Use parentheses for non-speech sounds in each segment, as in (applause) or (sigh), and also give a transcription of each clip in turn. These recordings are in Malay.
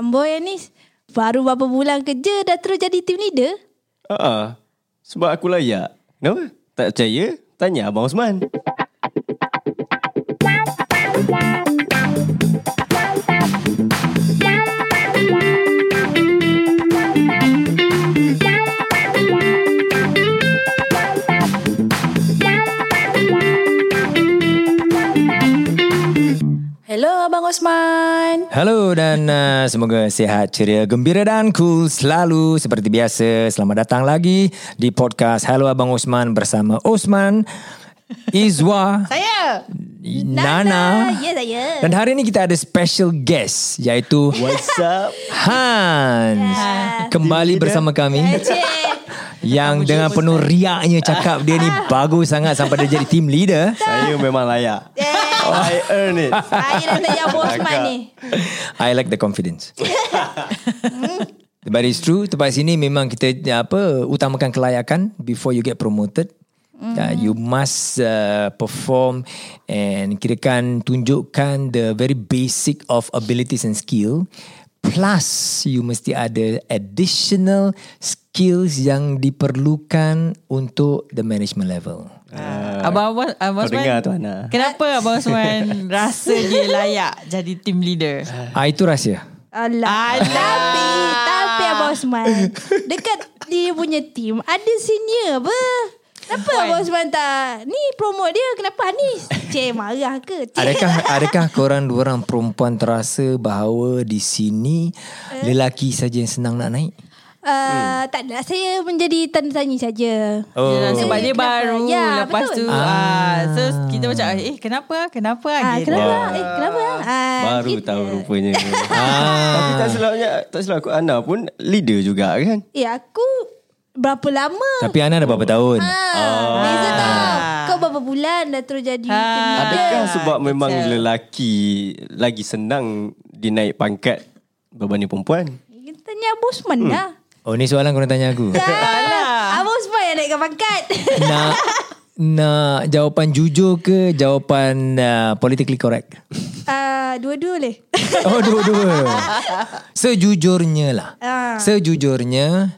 Amboi Anis, baru berapa bulan kerja dah terus jadi team leader? Ah, sebab aku layak. Kenapa? Tak percaya? Tanya Abang Osman. Dan uh, semoga sihat, ceria, gembira dan cool selalu seperti biasa. Selamat datang lagi di podcast Hello Abang Osman bersama Osman, Izwa, Saya. Nana. Ya saya. Dan hari ini kita ada special guest iaitu What's up? Hans. Kembali bersama kami. Cik. Yang dengan penuh riaknya cakap dia ni bagus sangat sampai dia jadi team leader. Saya memang layak. I earn it. Saya dah tanya Abang Osman Agak. ni. I like the confidence. (laughs) But it's true Tempat sini memang kita ya, apa Utamakan kelayakan Before you get promoted mm. uh, You must uh, perform And kirakan Tunjukkan the very basic Of abilities and skill Plus You mesti ada Additional Skills yang diperlukan Untuk the management level Abang Abang Abang Kau dengar tu Ana. Kenapa Abang Osman (laughs) rasa dia layak jadi team leader? ah, Itu rahsia Alah. Alah. Tapi, tapi Abang Osman. Dekat dia punya team, ada senior apa? Kenapa. Abang Osman tak, ni promote dia, kenapa Anis? Cik marah ke? Cik. Adakah (laughs) adakah korang dua orang perempuan terasa bahawa di sini lelaki saja yang senang nak naik? Uh, Tak adalah, saya menjadi tanda tanya saja. Oh. Yelah, sebab dia Kenapa? baru Ya, Lepas betul. tu Ah. ah. So kita macam Eh kenapa Kenapa Ah, gitu. kenapa? Wah. Eh, kenapa? Ah, Baru gitu. tahu rupanya. Ah. Tapi tak silapnya, tak silap aku Ana pun leader juga kan? Eh, aku berapa lama? Tapi Ana dah berapa tahun? Ah, Beza tau. Kau berapa bulan dah terus jadi Ah. leader? Adakah sebab memang betul. lelaki lagi senang dinaik pangkat berbanding perempuan? Kita tanya Abang Osman Hmm. dah. Oh ni soalan kau nak tanya aku. Dah. Abang Osman yang naikkan pangkat. (laughs) nak nak jawapan jujur ke jawapan uh, politically correct? Ah, Dua-dua boleh. Oh dua-dua. (laughs) Sejujurnya lah. Ah. Sejujurnya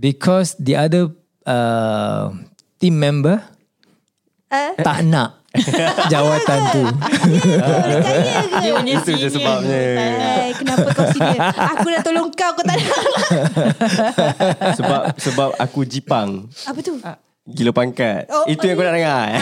because the other uh, team member Ah. tak nak jawatan tu. Dia punya Itu je senior sebabnya. nak. Eh, kenapa kau sini? Aku dah tolong kau, kau tak nak. sebab sebab aku jipang. Apa tu? Gila pangkat. Oh, Itu yang kau nak dengar. (laughs)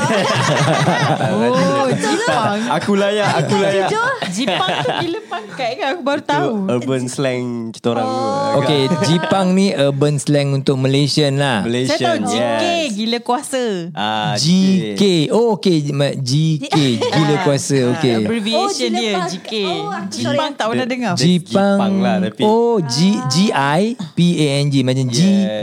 Oh Jipang aku layak, aku layak. Jipang tu (laughs) gila pangkat kan Aku baru Itu tahu urban slang kita orang. Oh. Okay, Jipang ni urban slang untuk Malaysian lah. Saya Malaysian. tahu GK yes. Gila kuasa Ah, GK. Oh okay, GK. (laughs) Gila kuasa. Okay. Abbreviation Oh, Gila dia Pang. GK Oh, aku sorry. Jipang tak pernah dengar G- Jipang. Lah, tapi- Oh, G G I P A N G macam G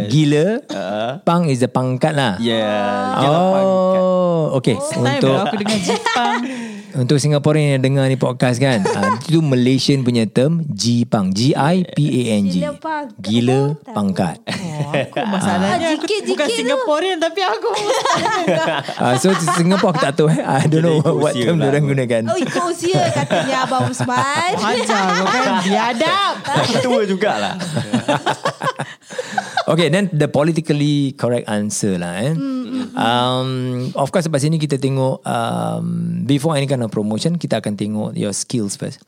gila. Ah. Pang is the pangkat lah. Yeah. Pangkat. Oh, okay. Time Untuk aku dengar Jipang (laughs) untuk Singaporean yang dengar ni podcast kan, (laughs) ah, itu Malaysian punya term Jipang. G I P A N G. Gila pang- Gila pangkat. Oh, aku masalahnya Ah, aku JK, bukan tu. Singaporean tapi aku (laughs) Ah, so Singapore aku tak tahu eh. I don't know what term lah. orang gunakan. Oh, ikut usia katanya Abang Osman. Ajar (laughs) kau kan Biadab Tua jugalah. Okay, then the politically correct answer lah eh. Um, of course, lepas sini kita tengok um, before any kind of promotion, kita akan tengok your skills first.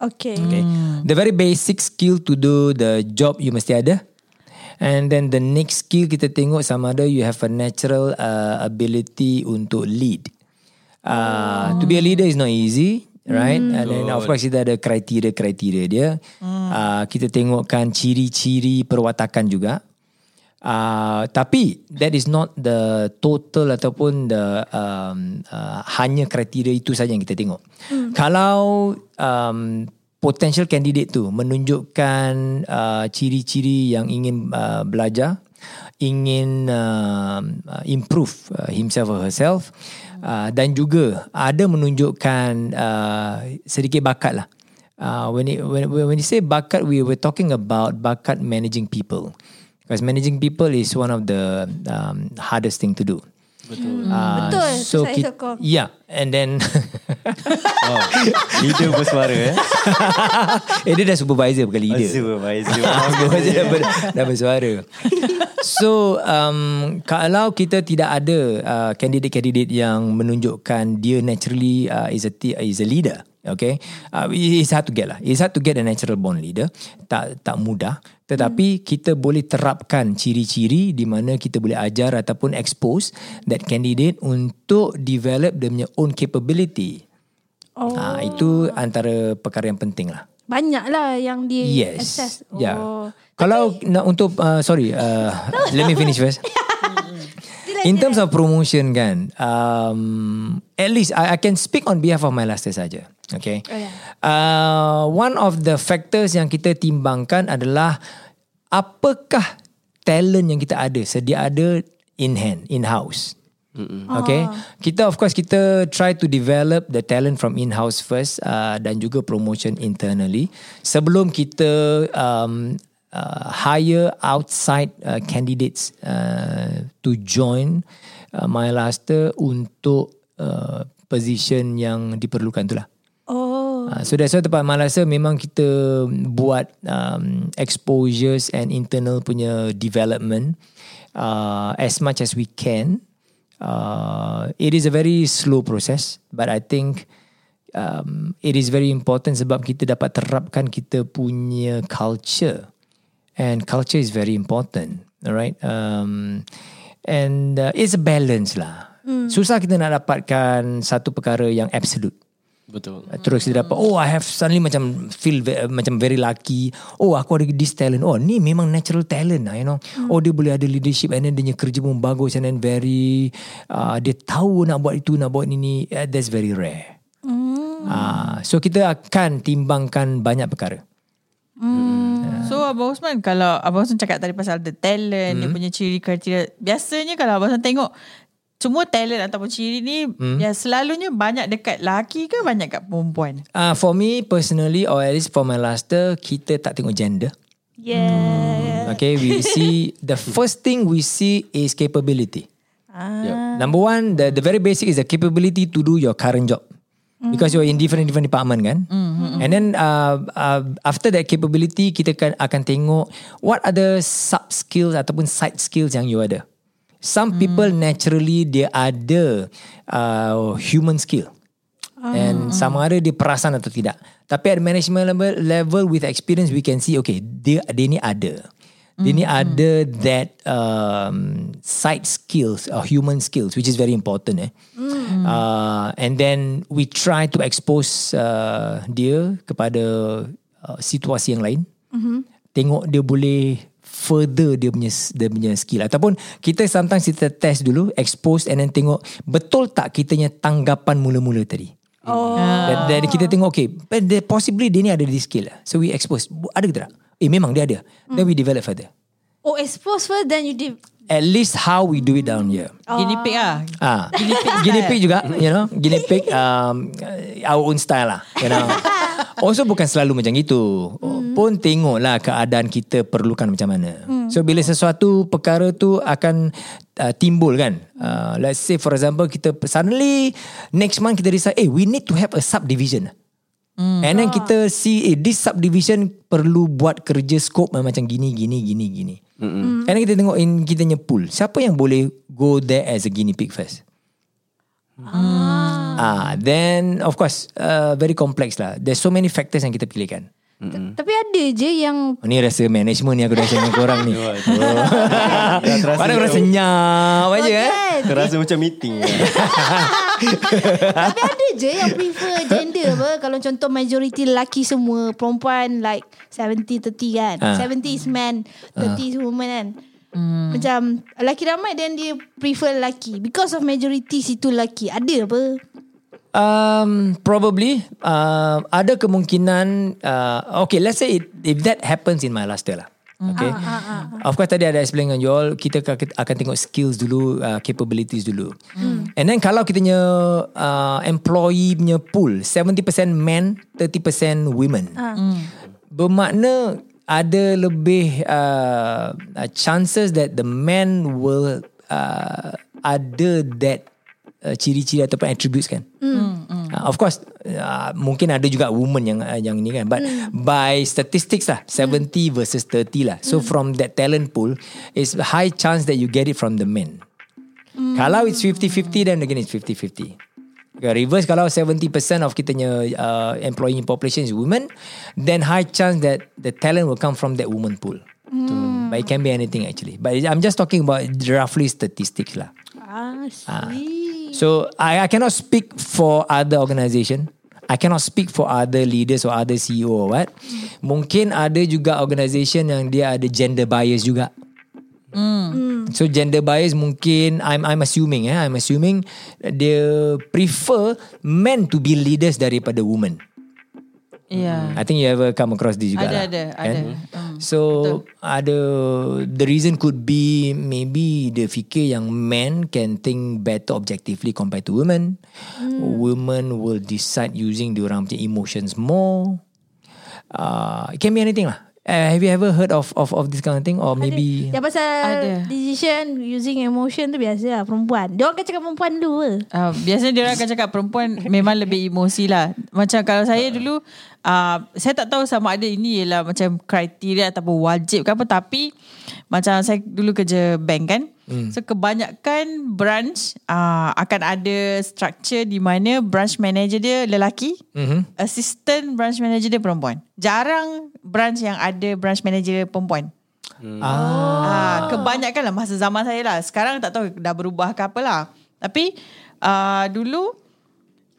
Okay. Okay. The very basic skill to do the job you mesti ada. And then the next skill kita tengok sama ada you have a natural uh, ability untuk lead. Uh, To be a leader is not easy. Right And then of course Kita ada kriteria-kriteria dia uh, Kita tengokkan Ciri-ciri perwatakan juga Uh, tapi that is not the total ataupun the um, uh, hanya kriteria itu saja yang kita tengok. Hmm. Kalau um, potential candidate tu menunjukkan uh, ciri-ciri yang ingin uh, belajar, ingin uh, uh, improve uh, himself or herself uh, dan juga ada menunjukkan uh, sedikit bakat lah. Uh, when, it, when when you say bakat, we were talking about bakat managing people. Because managing people is one of the um, hardest thing to do. Betul. Betul, tu So saya sokong. yeah, and then Oh, (laughs) leader bersuara eh. (laughs) eh dia dah supervisor bukan leader. Supervisor. (laughs) Supervisor dah, ber, dah bersuara. So um, kalau kita tidak ada uh, candidate-candidate yang menunjukkan dia naturally uh, is a t- is a leader, okay, uh, it's hard to get lah. It's hard to get a natural born leader. Tak tak mudah. Tetapi kita boleh terapkan ciri-ciri di mana kita boleh ajar ataupun expose that candidate untuk develop dia punya own capability. Oh. Ah, itu antara perkara yang penting lah. Banyak lah yang dia Yes. assess. Oh. Yeah. Kalau nak untuk uh, sorry, uh, (laughs) let me finish first. (laughs) In terms of promotion kan, um, at least I, I can speak on behalf of my laster saja. Okay. Oh, yeah. Uh, one of the factors yang kita timbangkan adalah apakah talent yang kita ada sedia ada in hand, in house. Okay, kita of course kita try to develop the talent from in-house first uh, dan juga promotion internally sebelum kita um, uh, hire outside uh, candidates uh, to join uh, MyLaster untuk uh, position yang diperlukan tu lah. Oh. Uh, so that's why tempat Malasa memang kita buat um, exposures and internal punya development uh, as much as we can. Uh, it is a very slow process but I think um, it is very important sebab kita dapat terapkan kita punya culture. And culture is very important alright? Um, and uh, it's a balance lah. Susah kita nak dapatkan satu perkara yang absolute Betul. Terus dia dapat Oh I have suddenly macam Feel ve- macam very lucky. Oh aku ada this talent. Oh ni memang natural talent lah You know. Oh dia boleh ada leadership And then dia punya kerja pun bagus And then very uh, Dia tahu nak buat itu Nak buat ini. Uh, That's very rare. Uh, So kita akan timbangkan banyak perkara. So Abang Osman Kalau Abang Osman cakap tadi Pasal the talent Dia punya ciri kriteria Biasanya kalau Abang Osman tengok Semua talent Ataupun ciri ni Ya selalunya Banyak dekat lelaki ke Banyak kat perempuan uh, For me personally Or at least for my laster Kita tak tengok gender Yeah. Okay we see The first thing we see Is capability Ah. Number one, the the very basic is the capability to do your current job. Because you're in different different department kan. And then uh, uh, after that capability, kita kan akan tengok what other sub skills ataupun side skills yang you ada. Some people naturally dia ada uh, human skill. And sama ada dia perasan atau tidak. Tapi at management level, level with experience we can see okay dia dia ni ada. Dia ni ada that um, side skills or human skills which is very important eh. Uh, and then we try to expose uh, dia kepada uh, situasi yang lain. Tengok dia boleh further dia punya dia punya skill ataupun kita sometimes kita test dulu expose and then tengok betul tak kitanya tanggapan mula-mula tadi. Oh. Dan, dan kita tengok okay possibly dia ni ada this skill lah. So we expose ada ke tak? Eh memang dia ada. Then we develop further. Oh, expose first then you did. At least how we do it down here. Guinea pig lah Ah, guinea pig, guinea pig juga, you know, guinea pig um, our own style lah, you know. (laughs) Also bukan selalu macam itu. Hmm. Pun tengoklah keadaan kita perlukan macam mana. Hmm. So bila sesuatu perkara tu akan uh, timbul kan. Uh, let's say for example kita suddenly next month kita decide, eh we need to have a subdivision. Hmm. And then kita see eh, this subdivision perlu buat kerja scope macam gini gini gini gini. Mm-hmm. And then kita tengok in kita punya pool. Siapa yang boleh go there as a guinea pig first? Ah, then of course uh, very complex lah. There's so many factors yang kita pilihkan. Mm. Tapi ada je yang Oh, ni rasa management ni aku dah share dengan korang ni. (laughs) Terasa Mana korang macam- senyap aja eh. kan. Terasa macam meeting kan? (laughs) Tapi ada je yang prefer gender apa. Kalau contoh majority lelaki semua, perempuan like 70-30 kan. Ah. 70 is man, 30 is woman kan. Macam lelaki ramai dan dia prefer lelaki. Because of majority situ lelaki. Ada apa? Um, probably uh, ada kemungkinan uh, okay let's say it, if that happens in my last day lah. Okay? Of course tadi ada explain dengan you all kita akan, tengok skills dulu uh, capabilities dulu. And then kalau kita punya uh, employee punya pool 70% men 30% women. Bermakna ada lebih uh, uh, chances that the men will uh, ada that uh, ciri-ciri ataupun attributes kan. Mm. Uh, of course uh, mungkin ada juga woman yang uh, yang ini kan but mm. by statistics lah 70 mm. versus 30 lah. So mm. from that talent pool is high chance that you get it from the men. Mm. Kalau it's 50-50 then again it's 50-50. Reverse kalau 70% of kitanya uh, employee population is women then high chance that the talent will come from that woman pool. Mm. But it can be anything actually. But I'm just talking about roughly statistics lah. Ah, see. So I, I cannot speak for other organisation. I cannot speak for other leaders or other CEO or what. Mungkin ada juga organisation yang dia ada gender bias juga. Mm. So gender bias mungkin I'm I'm assuming eh I'm assuming dia prefer men to be leaders daripada women. Yeah. I think you ever come across this juga Ada, lah, ada, kan? ada. Hmm. So ada the reason could be maybe dia fikir yang men can think better objectively compared to women. Women will decide using diorang punya emotions more. Uh, it can be anything lah. Uh, have you ever heard of of of this kind of thing or maybe Yang pasal Ada. decision using emotion tu biasa lah perempuan. Dia orang akan cakap perempuan dulu ke? Uh, biasanya dia orang akan cakap perempuan memang lebih emosi lah. Macam kalau saya dulu, uh, saya tak tahu sama ada ini ialah macam kriteria ataupun wajib ke apa. Tapi macam saya dulu kerja bank kan. Hmm. So kebanyakan branch uh, akan ada structure di mana branch manager dia lelaki. Mhm. Assistant branch manager dia perempuan. Jarang branch yang ada branch manager perempuan. Ah, kebanyakan lah masa zaman saya lah. Sekarang tak tahu dah berubah ke apa lah. Tapi uh, dulu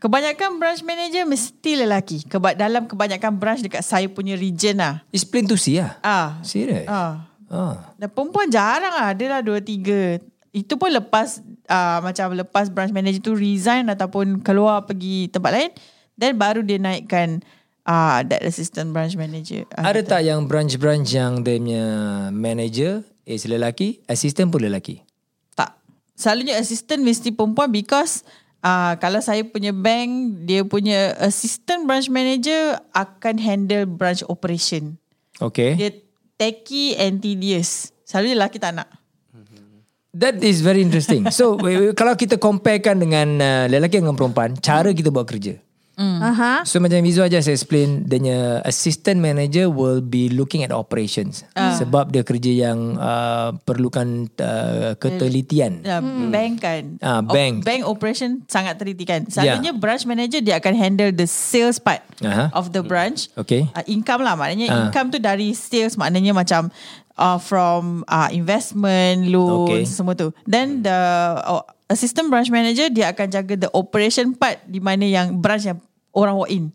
kebanyakan branch manager mesti lelaki. Keba- dalam kebanyakan branch dekat saya punya region lah. it's plain to see lah. Ah. Serious? Ah. Ah. Dan perempuan jarang lah. Ada lah dua tiga. Itu pun lepas uh, macam lepas branch manager tu resign ataupun keluar pergi tempat lain. Then baru dia naikkan uh, that assistant branch manager. Ah, Ada tak yang branch-branch yang dia punya manager is lelaki, assistant pun lelaki? Tak. Selalunya assistant mesti perempuan because uh, kalau saya punya bank, dia punya assistant branch manager akan handle branch operation. Okay. Dia techy and tedious. Selalunya lelaki tak nak. That is very interesting. So kalau kita comparekan dengan uh, lelaki dengan perempuan, cara kita buat kerja. Hmm. Aha. So macam Mizu aja saya explain Dia assistant manager will be looking at operations Sebab dia kerja yang uh, perlukan uh, ketelitian Uh, Bank kan. Ah, bank. O- bank operation sangat teliti kan. Selalunya branch manager dia akan handle the sales part Aha. of the branch. Okay. Uh, income lah maknanya Ah. income tu dari sales maknanya macam uh, from uh, investment, loans Okay. semua tu. Then the uh, assistant branch manager dia akan jaga the operation part di mana yang branch yang orang walk in.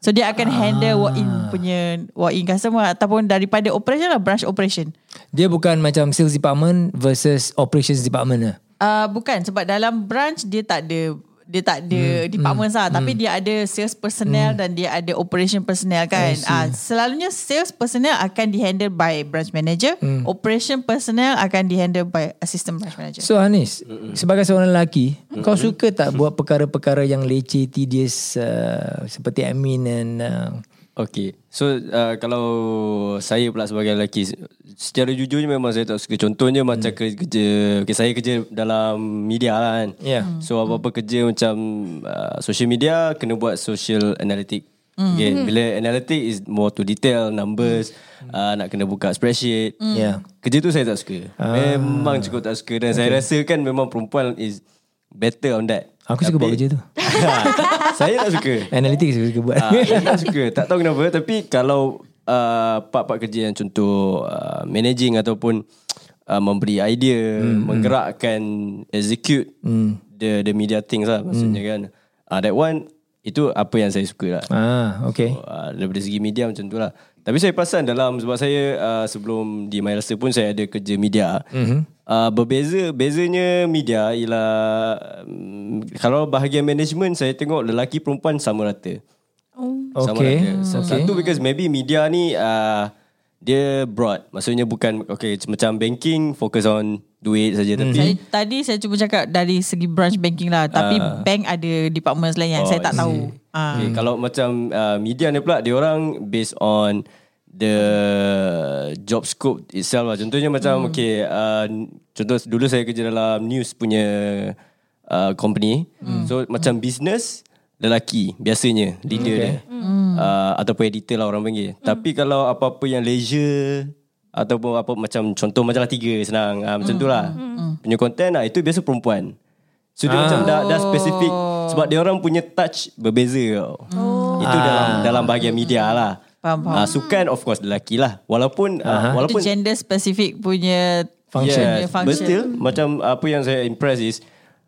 So dia akan handle walk in punya walk in customer ataupun daripada operation lah branch operation. Dia bukan macam sales department versus operations department lah Uh, bukan sebab dalam branch dia tak ada dia tak ada hmm, department hmm, lah tapi dia ada sales personnel hmm. dan dia ada operation personnel kan. Ah selalunya sales personnel akan dihandle by branch manager, hmm. operation personnel akan dihandle by assistant branch manager. So Hanis Sebagai seorang lelaki Kau suka tak buat perkara-perkara yang leceh Tedious uh, Seperti admin and uh, Okay So uh, kalau saya pula sebagai lelaki Secara jujurnya memang saya tak suka Contohnya hmm. macam kerja okay, Saya kerja dalam media lah kan Yeah. hmm. So apa-apa kerja macam uh, Social media Kena buat social analytic hmm. Okay, bila analytic is more to detail Numbers hmm. uh, Nak kena buka spreadsheet Hmm. Yeah. Kerja tu saya tak suka Memang cukup tak suka Dan okay. saya rasa kan memang perempuan is Better on that. Aku suka buat kerja tu. (laughs) Saya tak suka. (laughs) Analytics aku suka buat. Ah, saya tak suka. Tak tahu kenapa Tapi kalau uh, Part-part kerja yang contoh uh, Managing ataupun uh, Memberi idea hmm, Menggerakkan Execute hmm. the, the media things lah Maksudnya kan. Uh, That one Itu apa yang saya suka lah. Ah, okay. So, uh, daripada segi media macam tu lah Tapi saya perasan dalam Sebab saya uh, sebelum di Mailasa pun Saya ada kerja media. Mm-hmm. uh, Berbeza Bezanya media Ialah um, Kalau bahagian management Saya tengok lelaki perempuan sama rata. Sama Okay. rata. So, Okay. Satu because maybe media ni uh, Dia broad. Maksudnya bukan Okay macam banking Focus on duit saja Tapi Saya, tadi saya cuba cakap dari segi branch banking lah. Tapi bank ada department lain yang Oh, saya tak tahu. Ah. Okay, kalau macam uh, media ni pula dia orang based on the job scope itself lah. Contohnya macam okay, uh, contoh dulu saya kerja dalam news punya uh, company. So macam business lelaki biasanya leader dia. Uh, ataupun editor lah orang panggil. Tapi kalau apa-apa yang leisure ataupun apa macam contoh majalah tiga senang uh, macam tu lah. Punya content lah itu biasa perempuan. So dia macam dah, dah spesifik sebab dia orang punya touch berbeza tau. Itu dalam dalam bahagian media lah. Faham, faham. Uh, sukan of course lelaki lah. Walaupun uh, Itu walaupun gender specific punya Function. Yes, Function. but still macam apa yang saya impress is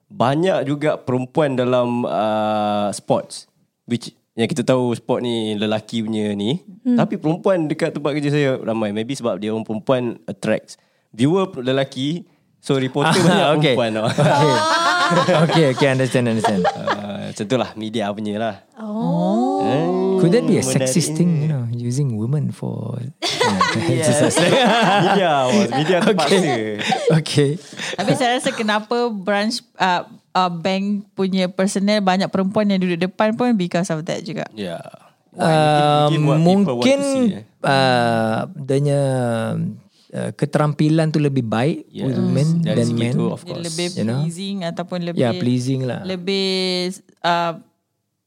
banyak juga perempuan dalam uh, sports which yang kita tahu sport ni lelaki punya ni hmm. tapi perempuan dekat tempat kerja saya ramai maybe sebab dia orang perempuan attracts viewer lelaki so reporter (laughs) banyak Ah, okay. perempuan tau. (laughs) okay, okay, understand, understand. uh, macam tu lah media punya lah Oh. Eh, Could that be a sexist thing, you know, using women for... (laughs) (laughs) media was media terpaksa okay. Tapi saya rasa kenapa branch uh, uh, bank punya personnel banyak perempuan yang duduk depan pun because of that juga. yeah. Uh, people want mungkin see, eh. uh, Danya uh, Keterampilan tu lebih baik Yes. With women Dari than men tu, of course. lebih You know? pleasing ataupun lebih Ya pleasing lah lebih uh,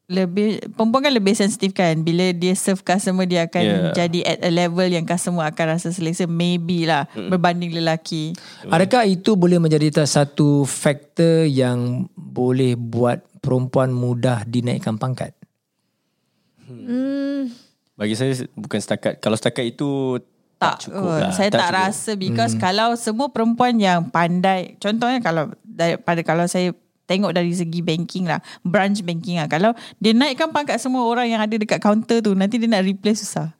lebih perempuan kan lebih sensitif kan bila dia serve customer dia akan Yeah. jadi at a level yang customer akan rasa selesa maybe lah berbanding lelaki. Adakah itu boleh menjadi satu faktor yang boleh buat perempuan mudah dinaikkan pangkat? Hmm. bagi saya bukan setakat kalau setakat itu tak, Tak, cukup kot. lah Saya tak, cukup. rasa because hmm. kalau semua perempuan yang pandai, contohnya kalau daripada kalau saya tengok dari segi banking lah, branch banking lah. Kalau dia naikkan pangkat semua orang yang ada dekat counter tu, nanti dia nak replace susah.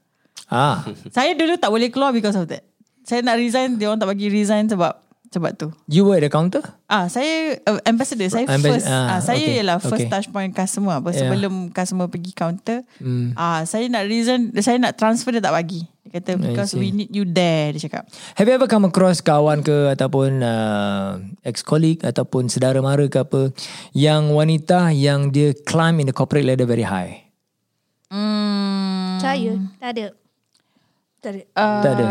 Ah, (laughs) saya dulu tak boleh keluar because of that. Saya nak resign, dia orang tak bagi resign sebab sebab tu. you were at the counter? Ah, saya uh, ambassador. Saya Ambas- first. ah, Ah, saya okay, ialah first okay. touch point customer apa Yeah. sebelum customer pergi counter. Hmm. Ah, saya nak reason, saya nak transfer dia tak bagi. Kata because we need you there dia cakap. Have you ever come across kawan ke ataupun uh, ex-colleague ataupun saudara mara ke apa yang wanita yang dia climb in the corporate ladder very high? Hmm. Saya tak ada. Tak ada. Uh, Tak ada.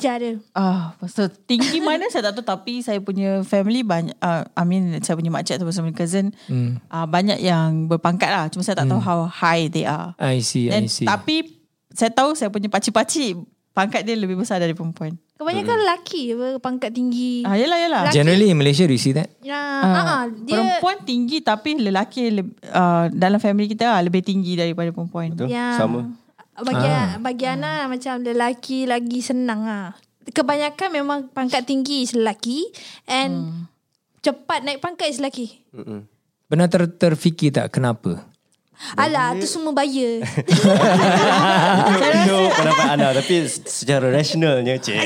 Tak ada. Ah, so tinggi mana saya tak tahu tapi saya punya family banyak uh, I mean saya punya makcik ataupun saya punya cousin hmm. uh, banyak yang berpangkat lah. Cuma saya tak tahu how high they are. I see, And, I see. tapi saya tahu saya punya pakcik-pakcik pangkat dia lebih besar dari perempuan. Kebanyakan lelaki apa, pangkat tinggi. Ah, yelah, yelah. Lelaki- Generally in Malaysia, do you see that? Ya, Ah, uh, uh, dia Perempuan tinggi tapi lelaki le- uh, dalam family kita lah, lebih tinggi daripada perempuan. Betul? Ya. Sama. Bagi bagi Ana macam lelaki lagi senang ah. Kebanyakan memang pangkat tinggi is lelaki and cepat naik pangkat is lelaki. Mm-mm. Pernah ter terfikir tak kenapa? Alah, tu semua bayar. (laughs) Itu pendapat anda Tapi secara rasionalnya Cik.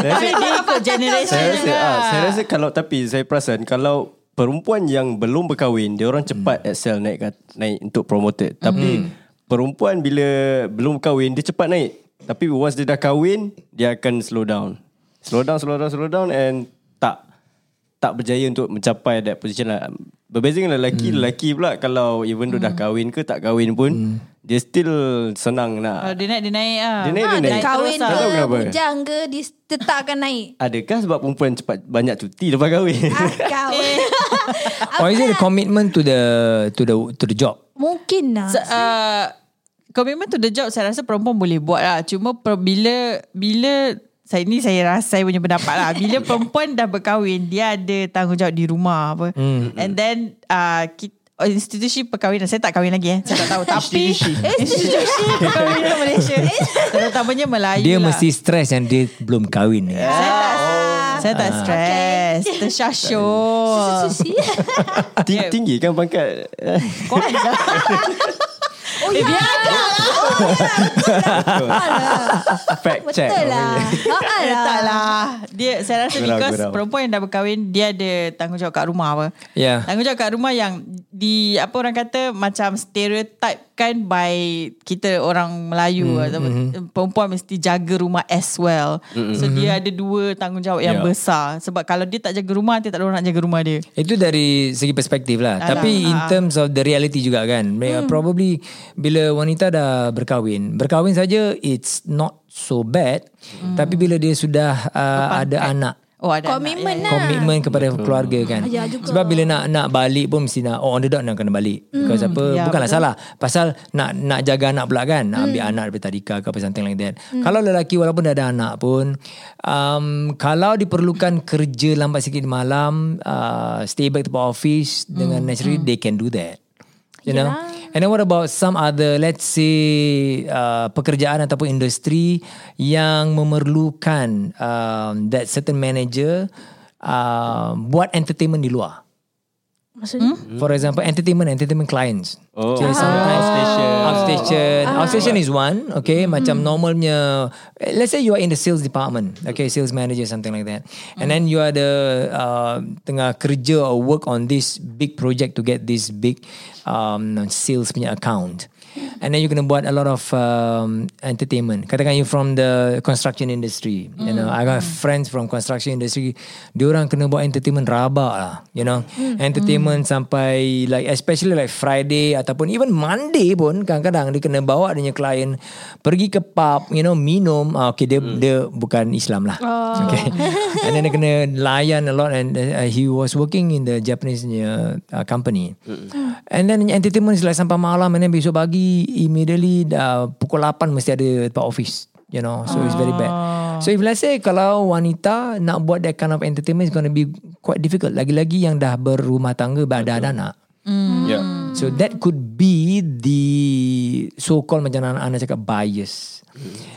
Tapi dia ikut generation saya rasa, juga. ah, saya rasa kalau Tapi saya perasan Kalau perempuan yang belum berkahwin Dia orang cepat excel naik kat- naik untuk promoted. Tapi perempuan bila belum kahwin Dia cepat naik. Tapi once dia dah kahwin Dia akan slow down. Slow down, slow down, slow down And tak tak berjaya untuk mencapai that position lah. Berbeza dengan lelaki, hmm. lelaki pula kalau even though dah kahwin ke tak kahwin pun, hmm. dia still senang nak. Kalau dia naik, dia naik lah. Dia naik, ha, dia dia naik. kahwin ke, bujang ke, dia tetap akan naik. Adakah sebab perempuan cepat banyak cuti lepas kahwin? Ah, kau. (laughs) Or is it a commitment to the to the to the job? Mungkin lah. So, uh, commitment to the job saya rasa perempuan boleh buat lah. Cuma per, bila bila saya ni saya rasa saya punya pendapat lah. Bila (laughs) perempuan dah berkahwin, dia ada tanggungjawab di rumah apa. Hmm. And then uh, kita, institusi perkahwinan saya tak kahwin lagi eh. Saya tak tahu tapi institusi (laughs) perkahwinan (laughs) Malaysia terutamanya Melayu Dia lah. mesti stress yang dia belum kahwin. saya tak, saya tak stress. Tersyasyur. Susi. Ting- tinggi kan pangkat? Kau Oh, ya. (laughs) Fact check. Betul lah. Eh, lah. tak lah. Dia saya rasa Gurau, because gurau. perempuan yang dah berkahwin dia ada tanggungjawab kat rumah apa. Yeah. Tanggungjawab kat rumah yang di apa orang kata macam stereotype kan by kita orang Melayu mm, atau mm-hmm. perempuan mesti jaga rumah as well. Mm-hmm. So dia ada dua tanggungjawab yang Yeah. besar sebab kalau dia tak jaga rumah dia tak ada orang nak jaga rumah dia. Itu dari segi perspektif lah. Alah. Tapi in Ah. terms of the reality juga kan. Hmm. Probably bila wanita dah berkahwin. Berkahwin saja it's not so bad. Hmm. Tapi bila dia sudah uh, ada anak. Oh ada Komitmen anak, lah. Komitmen kepada keluarga kan. Ya, juga. Sebab bila nak nak balik pun mesti nak oh, on the dot nak kena balik. Because apa Ya, bukanlah betul. salah. Pasal nak nak jaga anak pula kan. Nak ambil anak daripada tadika ke apa something like that. Kalau lelaki walaupun dah ada anak pun um, kalau diperlukan kerja lambat sikit di malam uh, stay back to the office dengan naturally they can do that. You know. And then what about some other let's say uh, pekerjaan ataupun industri yang memerlukan um, that certain manager uh, buat entertainment di luar. Maksudnya? For example, entertainment entertainment clients. Oh, So sometimes outstation. outstation, outstation is one. Okay, macam normalnya. Let's say you are in the sales department. Okay, sales manager something like that. And then you are the uh, tengah kerja or work on this big project to get this big um, sales punya account. And then you kena buat a lot of um, entertainment. Katakan you from the construction industry. You know, I got friends from construction industry. Diorang kena buat entertainment rabak lah. You know, entertainment sampai like especially like Friday ataupun even Monday pun kadang-kadang dia kena bawa dia punya klien pergi ke pub, you know, minum. Ah, okay, dia dia bukan Islam lah. Okay. and then dia kena layan a lot and uh, he was working in the Japanese uh, company. And then entertainment is like sampai malam and then besok pagi immediately dah pukul 8 mesti ada tempat office. You know, so it's very bad. So if let's say kalau wanita nak buat that kind of entertainment is going to be quite difficult. Lagi-lagi yang dah berumah tangga, dah ada anak. Yeah. So that could be the so-called macam anak-anak cakap bias.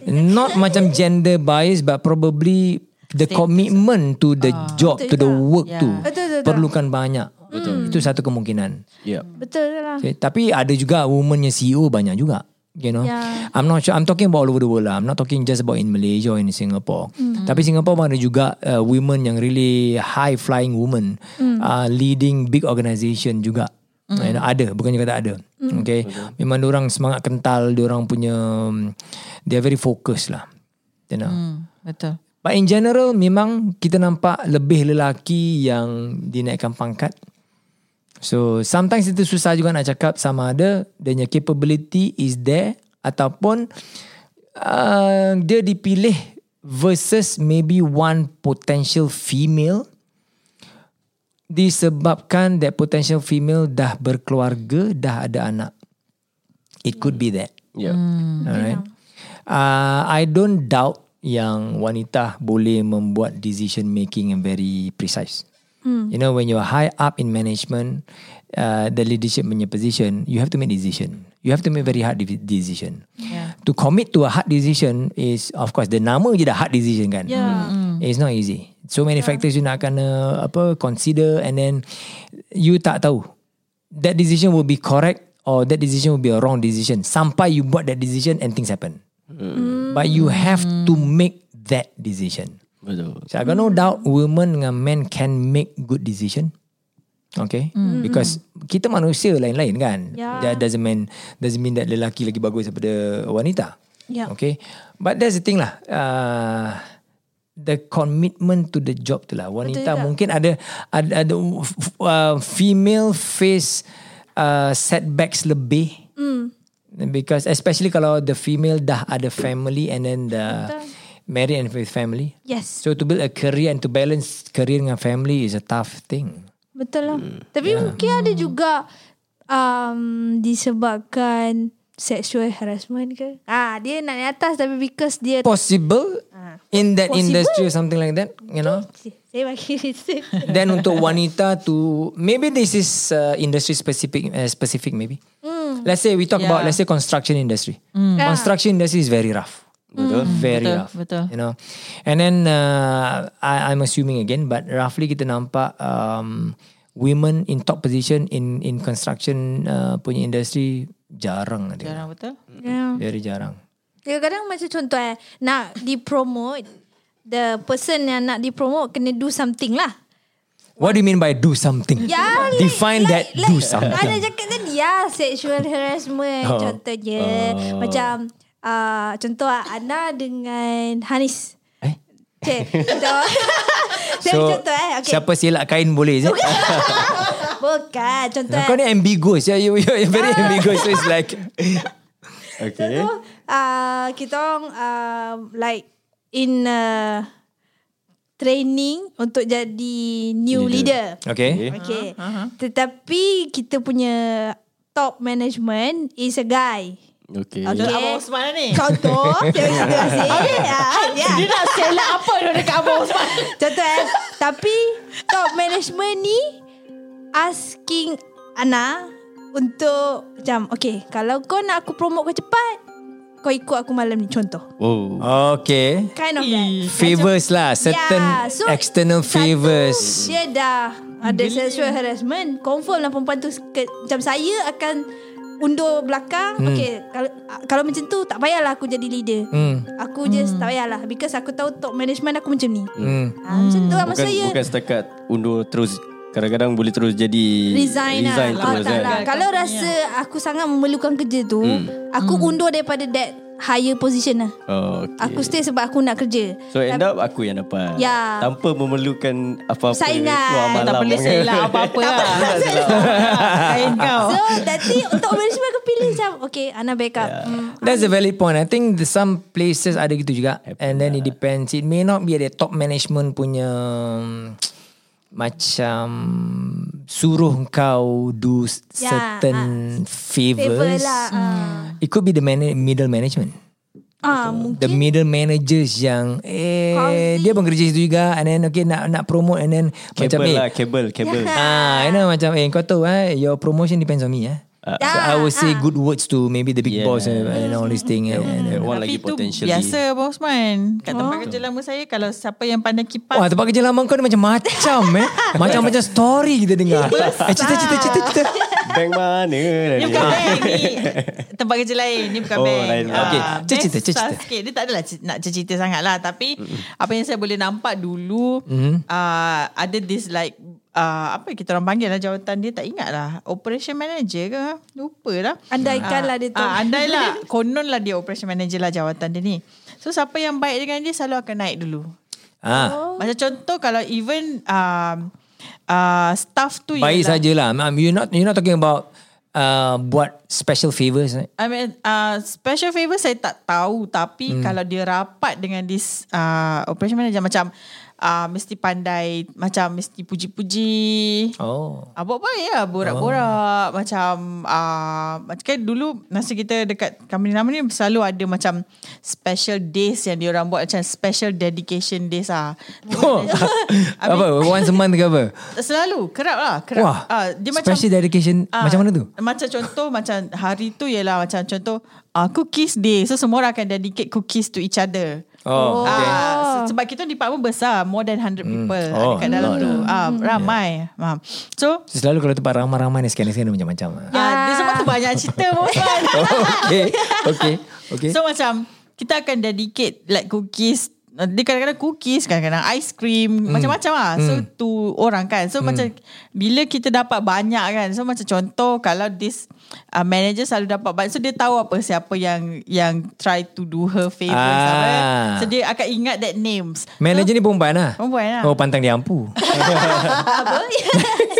Not macam gender bias but probably the commitment to the job, to the work Yeah. tu Betul, betul, betul. perlukan banyak. Betul. Itu satu kemungkinan. Yeah. Betul lah. Okay, tapi ada juga woman yang CEO banyak juga. You know, Yeah. I'm not sure. I'm talking about all over the world lah. I'm not talking just about in Malaysia or in Singapore. Tapi Singapore ada juga uh, women yang really high flying women, uh, leading big organisation juga. You know, ada, bukannya kata ada. Okay, memang orang semangat kental, orang punya, um, they are very focused lah. You know. Hmm, betul. But in general memang kita nampak lebih lelaki yang dinaikkan pangkat. So sometimes itu susah juga nak cakap sama ada dia punya capability is there ataupun uh, dia dipilih versus maybe one potential female disebabkan that potential female dah berkeluarga, dah ada anak. It could be that. Yeah. Alright. Uh, I don't doubt yang wanita boleh membuat decision making yang very precise. You know, when you're high up in management, uh, the leadership punya position, you have to make decision. You have to make very hard de- decision. Yeah. To commit to a hard decision is, of course, the nama je dah hard decision kan. Yeah. It's not easy. So many factors you nak kena apa consider and then you tak tahu that decision will be correct or that decision will be a wrong decision. Sampai you buat that decision and things happen. But you have to make that decision. Betul. So I got no doubt women dengan men can make good decision. Okay, because kita manusia lain-lain kan. Yeah. That doesn't mean doesn't mean that lelaki lagi bagus daripada wanita. Yeah. Okay, but that's the thing lah. Uh, the commitment to the job tu lah. Wanita juga. mungkin ada ada, ada uh, female face uh, setbacks lebih. Because especially kalau the female dah ada family and then the married and with family. Yes. So to build a career and to balance career dengan family is a tough thing. Betul lah. Tapi mungkin ada juga um, disebabkan sexual harassment ke. Ah, dia nak naik atas tapi because dia Possible in that Possible. industry or something like that, you know. (laughs) saya bagi reason. (laughs) Then untuk wanita to maybe this is uh, industry specific uh, specific maybe. Let's say we talk Yeah. about let's say construction industry. Construction industry is very rough. Betul. Very Betul, rough. betul. You know. And then uh, I, I'm assuming again, but roughly kita nampak um, women in top position in in construction uh, punya industry jarang ada. Jarang betul. yeah. Very jarang. Kadang-kadang macam contoh eh, nak dipromote, the person yang nak dipromote kena do something lah. What do you mean by do something? Ya, like, Define like, that like, do something. Ana cakap tadi ya, sexual harassment Oh. contohnya. Macam uh, contoh Ana dengan Hanis. Eh? Okay, (laughs) contoh. (laughs) Saya So, contoh eh. Okay. siapa silap kain boleh je? Bukan, (laughs) contoh Kau eh. ni ambiguous ya. You, you're very ambiguous. So it's like... Okay. So, uh, kita orang uh, like in uh, training untuk jadi new leader. Okay. Okay. Tetapi kita punya top management is a guy. Okay. Okay. Abang Osman ni. Contoh, terima kasih. (laughs) Ya, ya. Dia nak selak apa dia dekat Abang (laughs) Osman? Contoh eh. Tapi top management ni asking Ana untuk macam okay kalau kau nak aku promote kau cepat kau ikut aku malam ni contoh. Oh. Okay. Kind of that. Favors lah. Certain Yeah, so external satu, favors. Dia dah ada sexual harassment. Confirm lah perempuan tu ke, macam saya akan undur belakang. Hmm. Okay, kalau kalau macam tu tak payahlah aku jadi leader. Hmm. Aku just tak payahlah because aku tahu top management aku macam ni. Hmm. Ha, macam tu lah Bukan, maksud saya. bukan setakat undur terus Kadang-kadang boleh terus jadi Resign, resign lah. terus tak kan lah. Kalau rasa aku sangat memerlukan kerja tu, aku undur daripada that higher position lah. oh, okay. Aku stay sebab aku nak kerja. So end up aku yang dapat Ya. Tanpa memerlukan Apa-apa Saingan. Tak boleh (laughs) selak apa-apa lah. Kain (laughs) kau. So Nanti untuk management aku pilih macam Okay Ana backup yeah. hmm. That's a valid point. I think the, some places ada gitu juga. And then it depends. It may not be ada top management punya um, macam suruh kau do Ya, certain favors. Favor lah ah. It could be the man- middle management. ah, The Mungkin middle managers yang eh dia pun kerja situ juga and then okay nak nak promote and then macam Kabel eh lah Kabel Kabel Ah, you know macam eh kau tahu eh your promotion depends on me eh. So I would say good words to maybe the big Yeah. boss and, and all this thing and, and, That one lagi potentially biasa Abang Osman. Kat tempat kerja lama saya, kalau siapa yang pandai kipas, Wah tempat kerja lama kau ni macam-macam eh. (laughs) Macam-macam story kita dengar. Eh cerita cerita cerita cerita. Bank mana Ni tadi? bukan bank ni Tempat kerja lain Ni bukan Oh, bank lain. Ah, Okey, best cerita, cerita. sikit. Dia tak adalah nak cerita sangat lah Tapi Apa yang saya boleh nampak dulu uh, Ada this like uh, Apa kita orang panggil lah Jawatan dia tak ingat lah Operation manager ke Lupa lah Andaikan lah dia tu. Ah, andai lah (laughs) Konon lah dia operation manager lah Jawatan dia ni So siapa yang baik dengan dia Selalu akan naik dulu Ah, Macam contoh Kalau even um, uh, Staff tu baik sajalah. Ma'am, you not you not talking about uh, buat special favors. eh? I mean, uh, special favour saya tak tahu tapi hmm. kalau dia rapat dengan this uh, operation manager macam uh, mesti pandai macam mesti puji-puji. Oh. Ah, buat baik lah Borak-borak oh. Macam uh, Macam kan dulu Masa kita dekat Company lama ni Selalu ada macam Special days Yang dia orang buat Macam special dedication days lah Oh. (laughs) (laughs) apa? Once a month ke apa? Selalu Kerap lah kerap. Wah. Ah, Dia macam special dedication Ah, macam mana tu? Macam contoh Macam hari tu ialah Macam contoh uh, Cookies day So semua orang akan dedicate cookies to each other Oh, okay. Ah, se- sebab kita department besar More than 100 people Oh, Dekat dalam tu ah, Ramai ah. So Selalu kalau tempat ramai-ramai ni sekian-sekian macam-macam. ah, Dia sebab tu banyak cerita Osman (laughs) Oh, okay. Okay. Okay. So macam Kita akan dedicate Like cookies uh, dia kadang-kadang cookies Kadang-kadang ice cream Macam-macam lah So tu orang kan So macam Bila kita dapat banyak kan So macam contoh Kalau this uh, Manager selalu dapat banyak So dia tahu apa Siapa yang Yang try to do her favours Ah. apa. So dia akan ingat that names Manager ni perempuan lah? Perempuan lah. Oh, pantang dia ampu. (laughs) (laughs)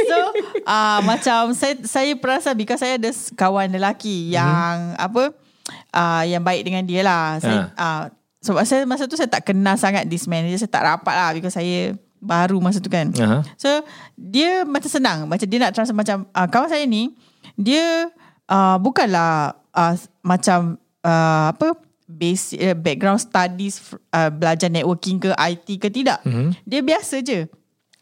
So uh, Macam Saya saya perasan Because saya ada kawan lelaki Yang Apa uh, Yang baik dengan dia lah Saya uh, Sebab saya masa tu Saya tak kenal sangat This manager Saya tak rapat lah Because saya Baru masa tu kan Aha. So Dia macam senang Macam dia nak transfer Macam uh, Kawan saya ni Dia uh, Bukanlah uh, Macam uh, Apa Basic uh, Background studies uh, Belajar networking ke IT ke Tidak mm-hmm. Dia biasa je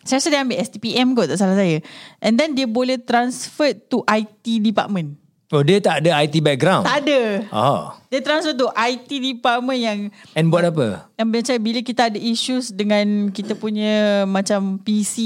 saya rasa dia ambil STPM kot tak salah saya. And then dia boleh transfer to IT department. Oh, dia tak ada IT background? Tak ada. Oh. Dia transfer to IT department yang And buat apa? yang macam bila kita ada issues dengan kita punya macam PC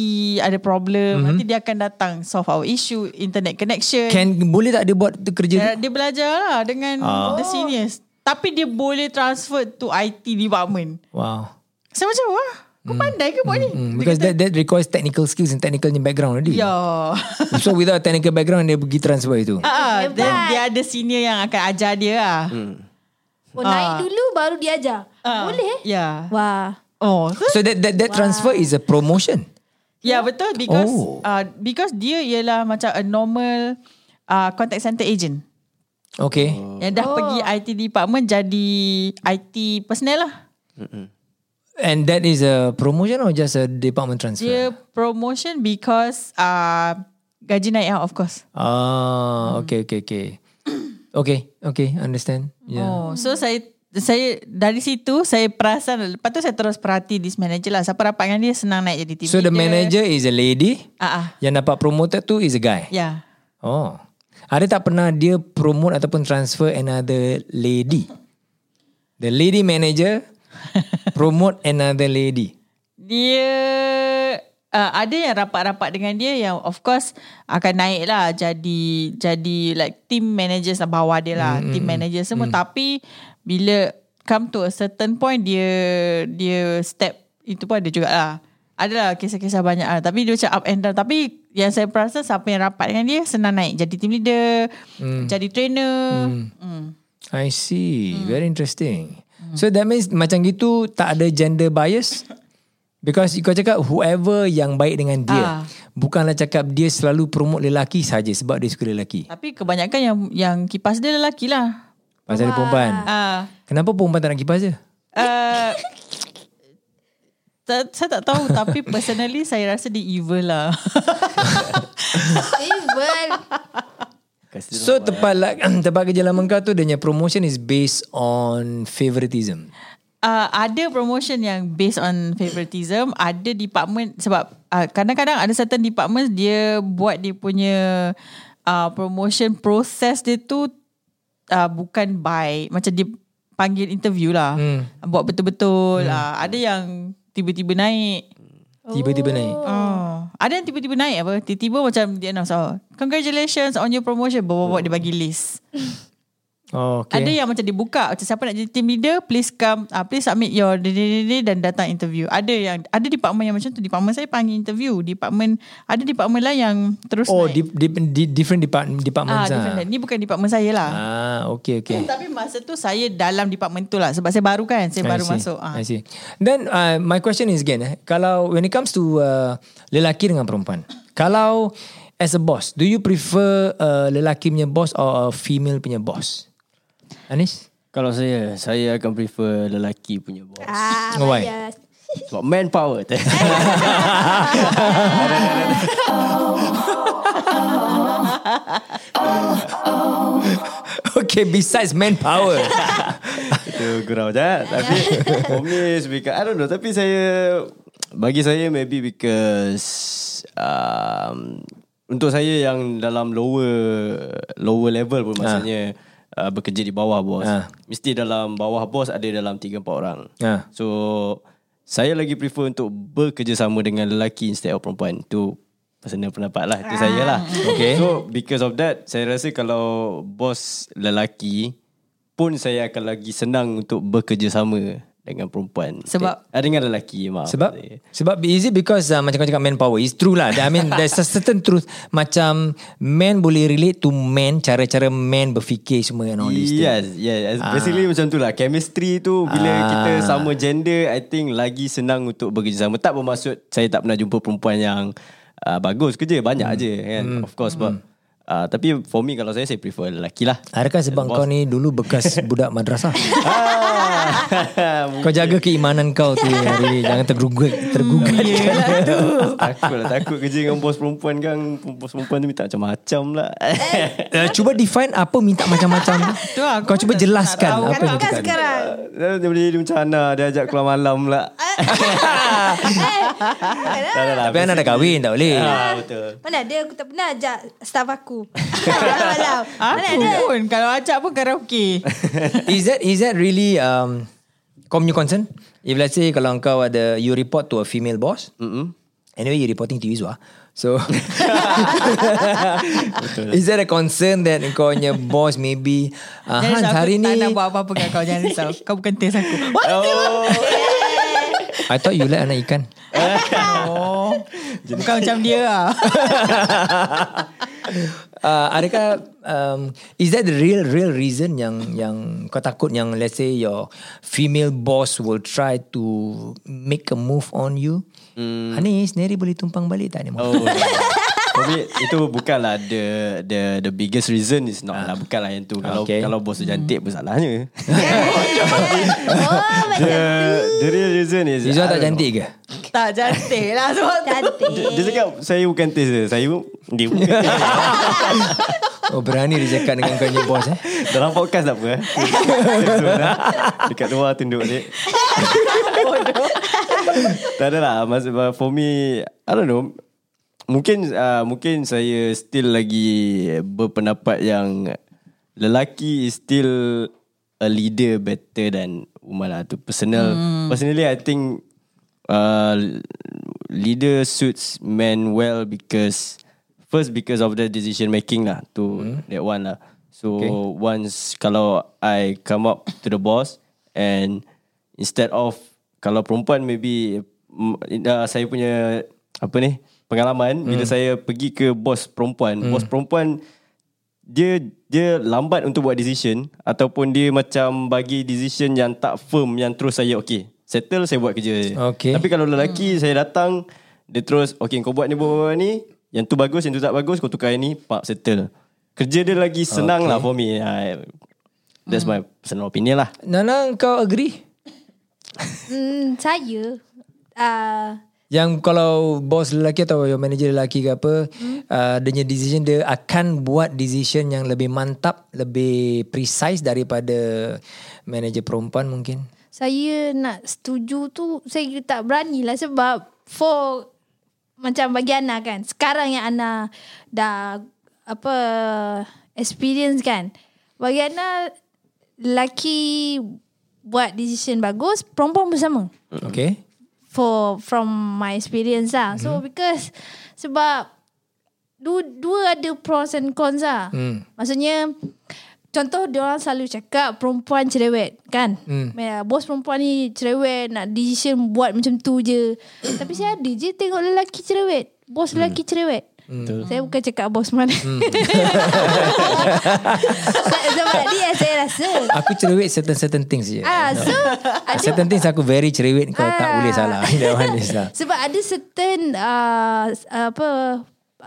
ada problem, mm-hmm. nanti dia akan datang solve our issue, internet connection. Can boleh tak dia buat tu kerja tu? dia, dia belajar lah dengan Ah. the seniors. Tapi dia boleh transfer to IT department. Wow. Saya macam wah. Kau pandai ke buat ni? Mm, because that that requires technical skills and technical background already. Ya. (laughs) So without technical background dia pergi transfer itu. Ah, Hebat. then dia ada senior yang akan ajar dia lah. Oh, naik dulu baru diajar. Ah, Boleh eh? Ya. Wah. Oh, so, that that that transfer is a promotion. ya betul because Oh. uh, because dia ialah macam a normal uh, contact center agent. Okay. Yang dah Oh. pergi IT department jadi IT personnel lah. And that is a promotion or just a department transfer? Dia promotion because uh, gaji naik lah of course. Ah, okay, okay, okay. Okay, okay, understand. Yeah. Oh, so saya saya dari situ saya perasan lepas tu saya terus perhati this manager lah. Siapa rapat dengan dia senang naik jadi team So the leader. manager is a lady. Ah, ah. Yang dapat promoted tu is a guy. Ya. Oh. Ada tak pernah dia promote ataupun transfer another lady? The lady manager (laughs) promote another lady. Dia uh, ada yang rapat-rapat dengan dia yang of course akan naik lah jadi jadi like team managers lah bawah dia lah mm, team manager semua mm. tapi bila come to a certain point dia dia step itu pun ada jugalah adalah kisah-kisah banyak lah tapi dia macam up and down tapi yang saya perasan siapa yang rapat dengan dia senang naik jadi team leader mm. jadi trainer mm. Mm. I see. Very interesting. So that means macam gitu tak ada gender bias? Because kau cakap whoever yang baik dengan dia. Ah. Bukanlah cakap dia selalu promote lelaki saja sebab dia suka lelaki. tapi kebanyakan yang yang kipas dia lelaki lah Pasal dia perempuan. ah Kenapa perempuan tak nak kipas dia? Uh, tak, saya tak tahu tapi personally saya rasa dia evil lah. (laughs) Evil. Kasi So tempat la- (clears throat) tempat kerja lama kau tu dia punya promotion is based on favoritism. Uh, ada promotion yang based on favoritism, ada department sebab uh, kadang-kadang ada certain department dia buat dia punya uh, promotion process dia tu uh, bukan by macam dia panggil interview lah. Hmm. Buat betul-betul. Uh, ada yang tiba-tiba naik. Tiba-tiba naik. Oh. Ada yang tiba-tiba naik apa Tiba-tiba macam Dia announce oh, Congratulations on your promotion Bawa-bawa dia bagi list (laughs) Oh, okay. Ada yang macam dibuka Macam siapa nak jadi team leader Please come uh, Please submit your ni, Dan datang interview Ada yang Ada department yang macam tu Department saya panggil interview Department Ada department lah yang Terus Oh, naik di, di, di, different department ah, departments different. ah. Ni bukan department saya lah Ah, okay, okay. Tapi masa tu Saya dalam department tu lah Sebab saya baru kan Saya baru I see. masuk ah. I see. Then uh, my question is again, eh, kalau when it comes to uh, lelaki dengan perempuan, kalau as a boss, do you prefer uh, lelaki punya boss or a female punya boss? Anis? Kalau saya Saya akan prefer lelaki punya boss Ah, Why? bias. Sebab manpower okay, besides manpower. Itu gurau je Tapi For me because I don't know Tapi saya Bagi saya maybe because um, Untuk saya yang dalam lower Lower level pun maksudnya uh, Bekerja di bawah bos Ah. Mesti dalam bawah bos Ada dalam 3-4 orang Ah. So Saya lagi prefer untuk Bekerjasama dengan lelaki Instead of perempuan Itu Personal pendapat lah Itu saya lah Okay. So because of that Saya rasa kalau Bos lelaki Pun saya akan lagi senang Untuk bekerjasama Dengan perempuan Sebab- eh, Dengan lelaki maaf Sebab saya. sebab is it because uh, macam kau cakap manpower It's true lah I mean (laughs) there's a certain truth Macam Men boleh relate to men Cara-cara men berfikir semua and all this thing. Yes, yes. Ah. Basically macam tu lah. Chemistry tu bila Ah. kita sama gender, I think lagi senang untuk bekerjasama. Tak bermaksud saya tak pernah jumpa perempuan yang uh, bagus kerja. Banyak Hmm. je kan. Of course. But, uh, tapi for me kalau saya, saya prefer lelaki lah. Adakah sebab kau ni dulu bekas (laughs) budak madrasah ah, Kau jaga keimanan kau tu (laughs) hari ni Jangan tergugat Tergugat (laughs) takut lah. Takut kerja dengan bos perempuan kan. Bos perempuan tu minta macam-macam lah. uh, Cuba define apa minta macam-macam Tu lah, Kau cuba tak- jelaskan tak tahu. Apa yang kau Kan cakap sekarang. Dia boleh jadi macam Ana Dia ajak keluar malam pula Tak ada lah Tapi anak dah kahwin tak boleh ah, Betul Mana ada aku tak pernah ajak staff aku. Malam-malam. (laughs) Mana Aku ada. pun Kalau ajak pun karaoke (laughs) Is that is that really um, Kau punya concern If let's say Kalau kau ada You report to a female boss Mm-mm. Anyway you reporting to Yuzwa So (laughs) Is that a concern That kau punya boss maybe uh, Hans risau, hari aku ni Tak nak buat apa-apa dengan kau Jangan risau Kau bukan test aku What? Oh I thought you like anak ikan. Oh. Bukan macam dia lah. Uh, adakah um, is that the real real reason yang yang kau takut yang let's say your female boss will try to make a move on you? Mm. Hanis, Neri boleh tumpang balik tak ni? Oh. Me itu bukanlah the the the biggest reason is not lah bukanlah yang tu kalau Okay. kalau bos tu cantik pun salahnya. (laughs) Oh, (laughs) the the real reason is Izzuan tak cantik ke? Tak cantik lah tu. cantik. Dia cakap saya bukan taste dia. Saya pun dia kata. (laughs) Oh berani dia cakap dengan kau punya boss eh. Dalam podcast tak apa eh. Dekat luar tunduk dia. tak adalah. Maksud, for me, I don't know. Mungkin uh, mungkin saya still lagi berpendapat yang lelaki is still a leader better than woman lah. Tu personal. Hmm. Personally, I think uh, leader suits men well because first because of the decision making lah. Tu hmm. that one lah. So okay. once kalau I come up to the boss and instead of kalau perempuan maybe mm, uh, saya punya apa ni pengalaman hmm. bila saya pergi ke bos perempuan, hmm. bos perempuan dia dia lambat untuk buat decision ataupun dia macam bagi decision yang tak firm yang terus saya okay settle saya buat kerja. Okay. Tapi kalau lelaki hmm. saya datang dia terus okay kau buat ni buat, buat ni yang tu bagus yang tu tak bagus kau tukar yang ni pak settle. Kerja dia lagi senang okay. lah for me. Uh, that's my personal opinion lah. Nana kau agree? Hmm, saya uh, Yang kalau bos lelaki atau your manager lelaki ke apa, hmm. uh, dia punya decision dia akan buat decision yang lebih mantap, lebih precise daripada manager perempuan mungkin. Saya nak setuju tu saya tak berani lah sebab for macam bagi Ana kan sekarang yang Ana dah apa experience kan bagi Ana lelaki buat decision bagus perempuan pun sama Okay. for from my experience lah so Hmm. because sebab dua, dua ada pros and cons lah Hmm. maksudnya Contoh dia orang selalu cakap perempuan cerewet kan. Hmm. Ya, bos perempuan ni cerewet nak decision buat macam tu je. (coughs) Tapi saya ada je tengok lelaki cerewet. Bos lelaki cerewet. Betul. Saya bukan cakap bos mana. (laughs) Sa- Sebab dia saya rasa. Aku cerewet certain-certain things je. Ah, so ada Certain things aku very cerewet kau tak Ah. boleh salah. (laughs) Lah. Sebab ada certain uh, apa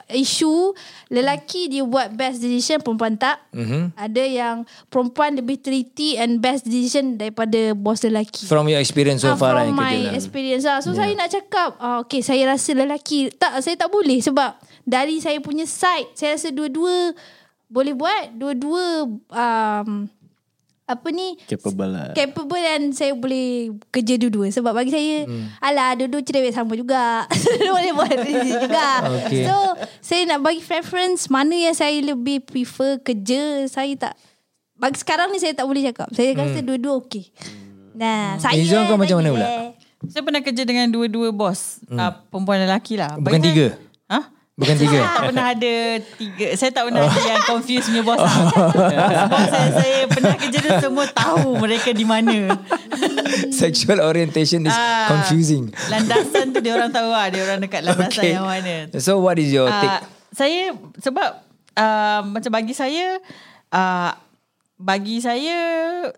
isu lelaki dia buat best decision perempuan tak. Mm-hmm. Ada yang perempuan lebih teliti and best decision daripada bos lelaki. From your experience so Ah, far lah from my lah. experience lah. So yeah. saya nak cakap uh, okay saya rasa lelaki tak saya tak boleh sebab dari saya punya side saya rasa dua-dua boleh buat dua-dua um, apa ni Capable lah. capable dan saya boleh kerja dua-dua sebab bagi saya hmm. alah dua-dua cerewet sama juga (laughs) boleh buat juga Okay. so saya nak bagi preference mana yang saya lebih prefer kerja saya tak bagi sekarang ni saya tak boleh cakap saya rasa dua-dua okey nah saya Izzuan kau macam mana pula? Saya pernah kerja dengan dua-dua bos hmm. uh, Perempuan dan lelaki lah Bukan Bagi tiga? saya- Bukan Saya tiga? tak pernah ada tiga Saya tak pernah ada yang confused punya bos lah (laughs) Sebab saya, saya pernah kerja tu semua tahu mereka di mana Sexual orientation is Ah, confusing. Landasan tu dia orang tahu lah Dia orang dekat landasan Okay. yang mana So what is your Ah, take? Saya sebab uh, macam bagi saya uh, bagi saya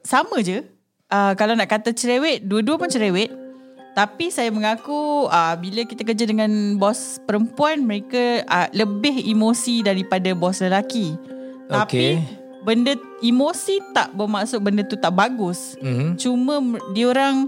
sama je. Uh, kalau nak kata cerewet, dua-dua pun cerewet. Tapi saya mengaku uh, bila kita kerja dengan bos perempuan, mereka uh, lebih emosi daripada bos lelaki. Tapi Okay. benda emosi tak bermaksud benda tu tak bagus. Mhm. Cuma diorang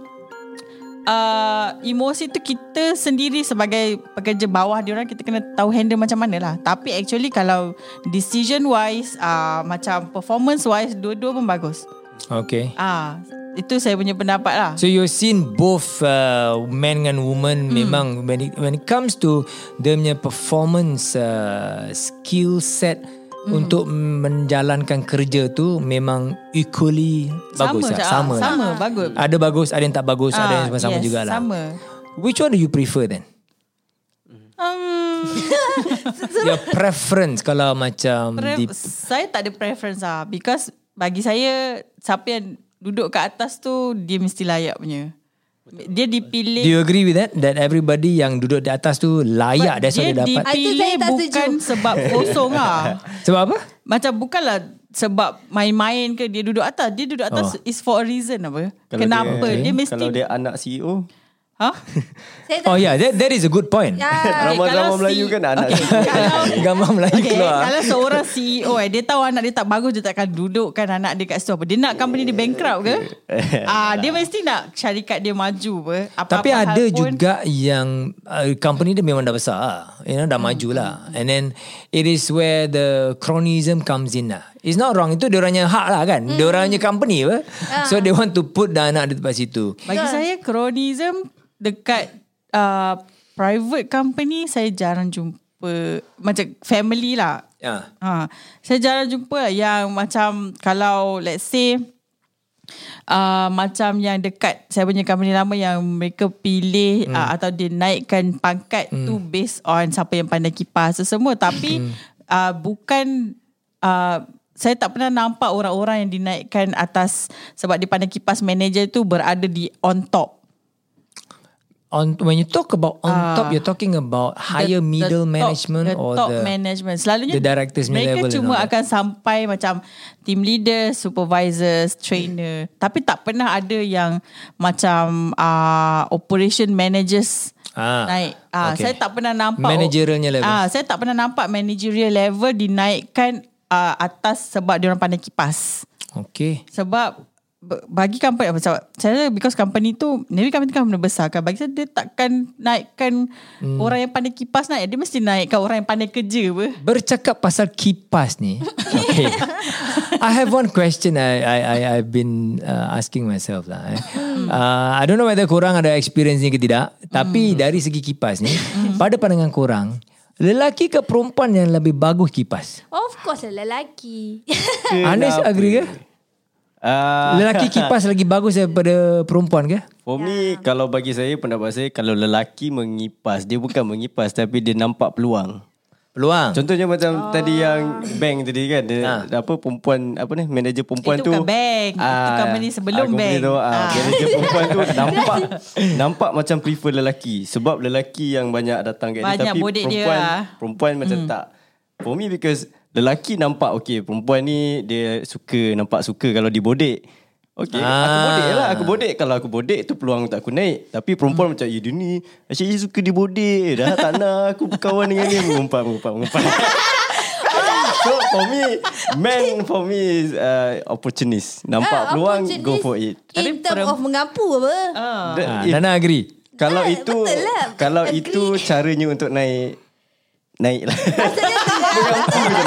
uh, emosi tu kita sendiri sebagai pekerja bawah diorang kita kena tahu handle macam mana lah. Tapi actually kalau decision wise uh, macam performance wise dua-dua pun bagus. Okay. Ah itu saya punya pendapat lah. So you've seen both uh, men and woman Hmm. memang when it, when it comes to dia punya performance uh, skill set Hmm. untuk menjalankan kerja tu memang equally bagus sama lah. je, ah, sama. lah. sama bagus. Ada bagus, ada yang tak bagus, ada yang Ah, sama yes, jugalah. Sama. Which one do you prefer then? Um, (laughs) Your preference kalau macam pre- di, saya tak ada preference lah because bagi saya siapa yang duduk kat atas tu dia mesti layak punya. Dia dipilih Do you agree with that? That everybody yang duduk di atas tu layak That's why dia dia dapat itu saya dipilih tak bukan setuju. sebab kosong ah. (laughs) Sebab apa? Macam bukanlah sebab main-main ke dia duduk atas. Dia duduk atas Oh. is for a reason apa? Kalau Kenapa? dia, Dia, mesti Kalau dia anak CEO Ha? Tak Oh yeah, that, that is a good point. Ya. (laughs) Drama-drama kalau Melayu si- kan anak Okay, (laughs) kalau (laughs) Gambar Melayu Okay, keluar. kalau seorang CEO eh, dia tahu anak dia tak bagus, dia takkan dudukkan anak dia kat situ apa. Dia nak company dia bankrupt ke? ah, dia mesti nak syarikat dia maju apa. Apa-apa Tapi ada pun, juga yang uh, company dia memang dah besar lah. You know, dah maju lah. And then it is where the cronyism comes in lah. It's not wrong. Itu diorangnya hak lah kan. Mm. Diorangnya company apa. So they want to put the anak di tempat situ. Bagi saya cronyism dekat uh, private company saya jarang jumpa macam family lah. Ya. Ha, saya jarang jumpa yang macam kalau let's say uh, macam yang dekat saya punya company lama yang mereka pilih hmm. uh, atau dia naikkan pangkat hmm. tu based on siapa yang pandai kipas tu semua tapi hmm. uh, bukan uh, saya tak pernah nampak orang-orang yang dinaikkan atas sebab dia pandai kipas manager tu berada di on top. On when you talk about on Ah. top, you're talking about higher The- middle the top- management the or top the management selalunya the directors mereka level cuma akan sampai macam team leader supervisors trainer tapi tak pernah ada yang macam uh, operation managers Ah, naik ah okay. saya tak pernah nampak Managerialnya level. ah saya tak pernah nampak managerial level dinaikkan uh, atas sebab dia orang pandai kipas Okay. sebab bagi company apa sebab saya because company tu maybe company kan benda besar kan bagi saya dia takkan naikkan hmm. orang yang pandai kipas naik dia mesti naikkan orang yang pandai kerja apa Bercakap pasal kipas ni. (laughs) Okay. I have one question I I I I've been uh, asking myself lah. Eh. Uh, I don't know whether korang ada experience ni ke tidak. Tapi dari segi kipas ni, pada pandangan korang, lelaki ke perempuan yang lebih bagus kipas? Of course lah lelaki. Anis agree ke? Ah, Lelaki kipas lagi bagus daripada perempuan ke? For me Kalau bagi saya Pendapat saya Kalau lelaki mengipas Dia bukan mengipas Tapi dia nampak peluang Peluang. Contohnya macam oh. tadi yang bank tadi kan dia, Ha. apa perempuan apa ni manager perempuan Itu tu bukan bank. Itu company sebelum company bank. tu, ah, Ah. manager perempuan tu (laughs) nampak nampak macam prefer lelaki sebab lelaki yang banyak datang kat Banyak dia tapi bodek dia perempuan lah. perempuan macam tak for me because lelaki nampak okay perempuan ni dia suka nampak suka kalau dibodek Okay, aku Ah. bodek lah. Aku bodek. Kalau aku bodek, tu peluang untuk aku naik. Tapi perempuan macam, ya dia ni, asyik suka dibodek. Dah tak nak aku berkawan dengan dia. Mengumpat, mengumpat, mengumpat. (laughs) so, for me, man for me is uh, opportunist. Nampak Ah, peluang, opportunist go for it. In term of mengampu apa? The- Ah, if- Nana agree. kalau Ah, itu, lah. kalau Agree. itu caranya untuk naik, naik lah. Maksudnya betul lah. (laughs) Betul lah.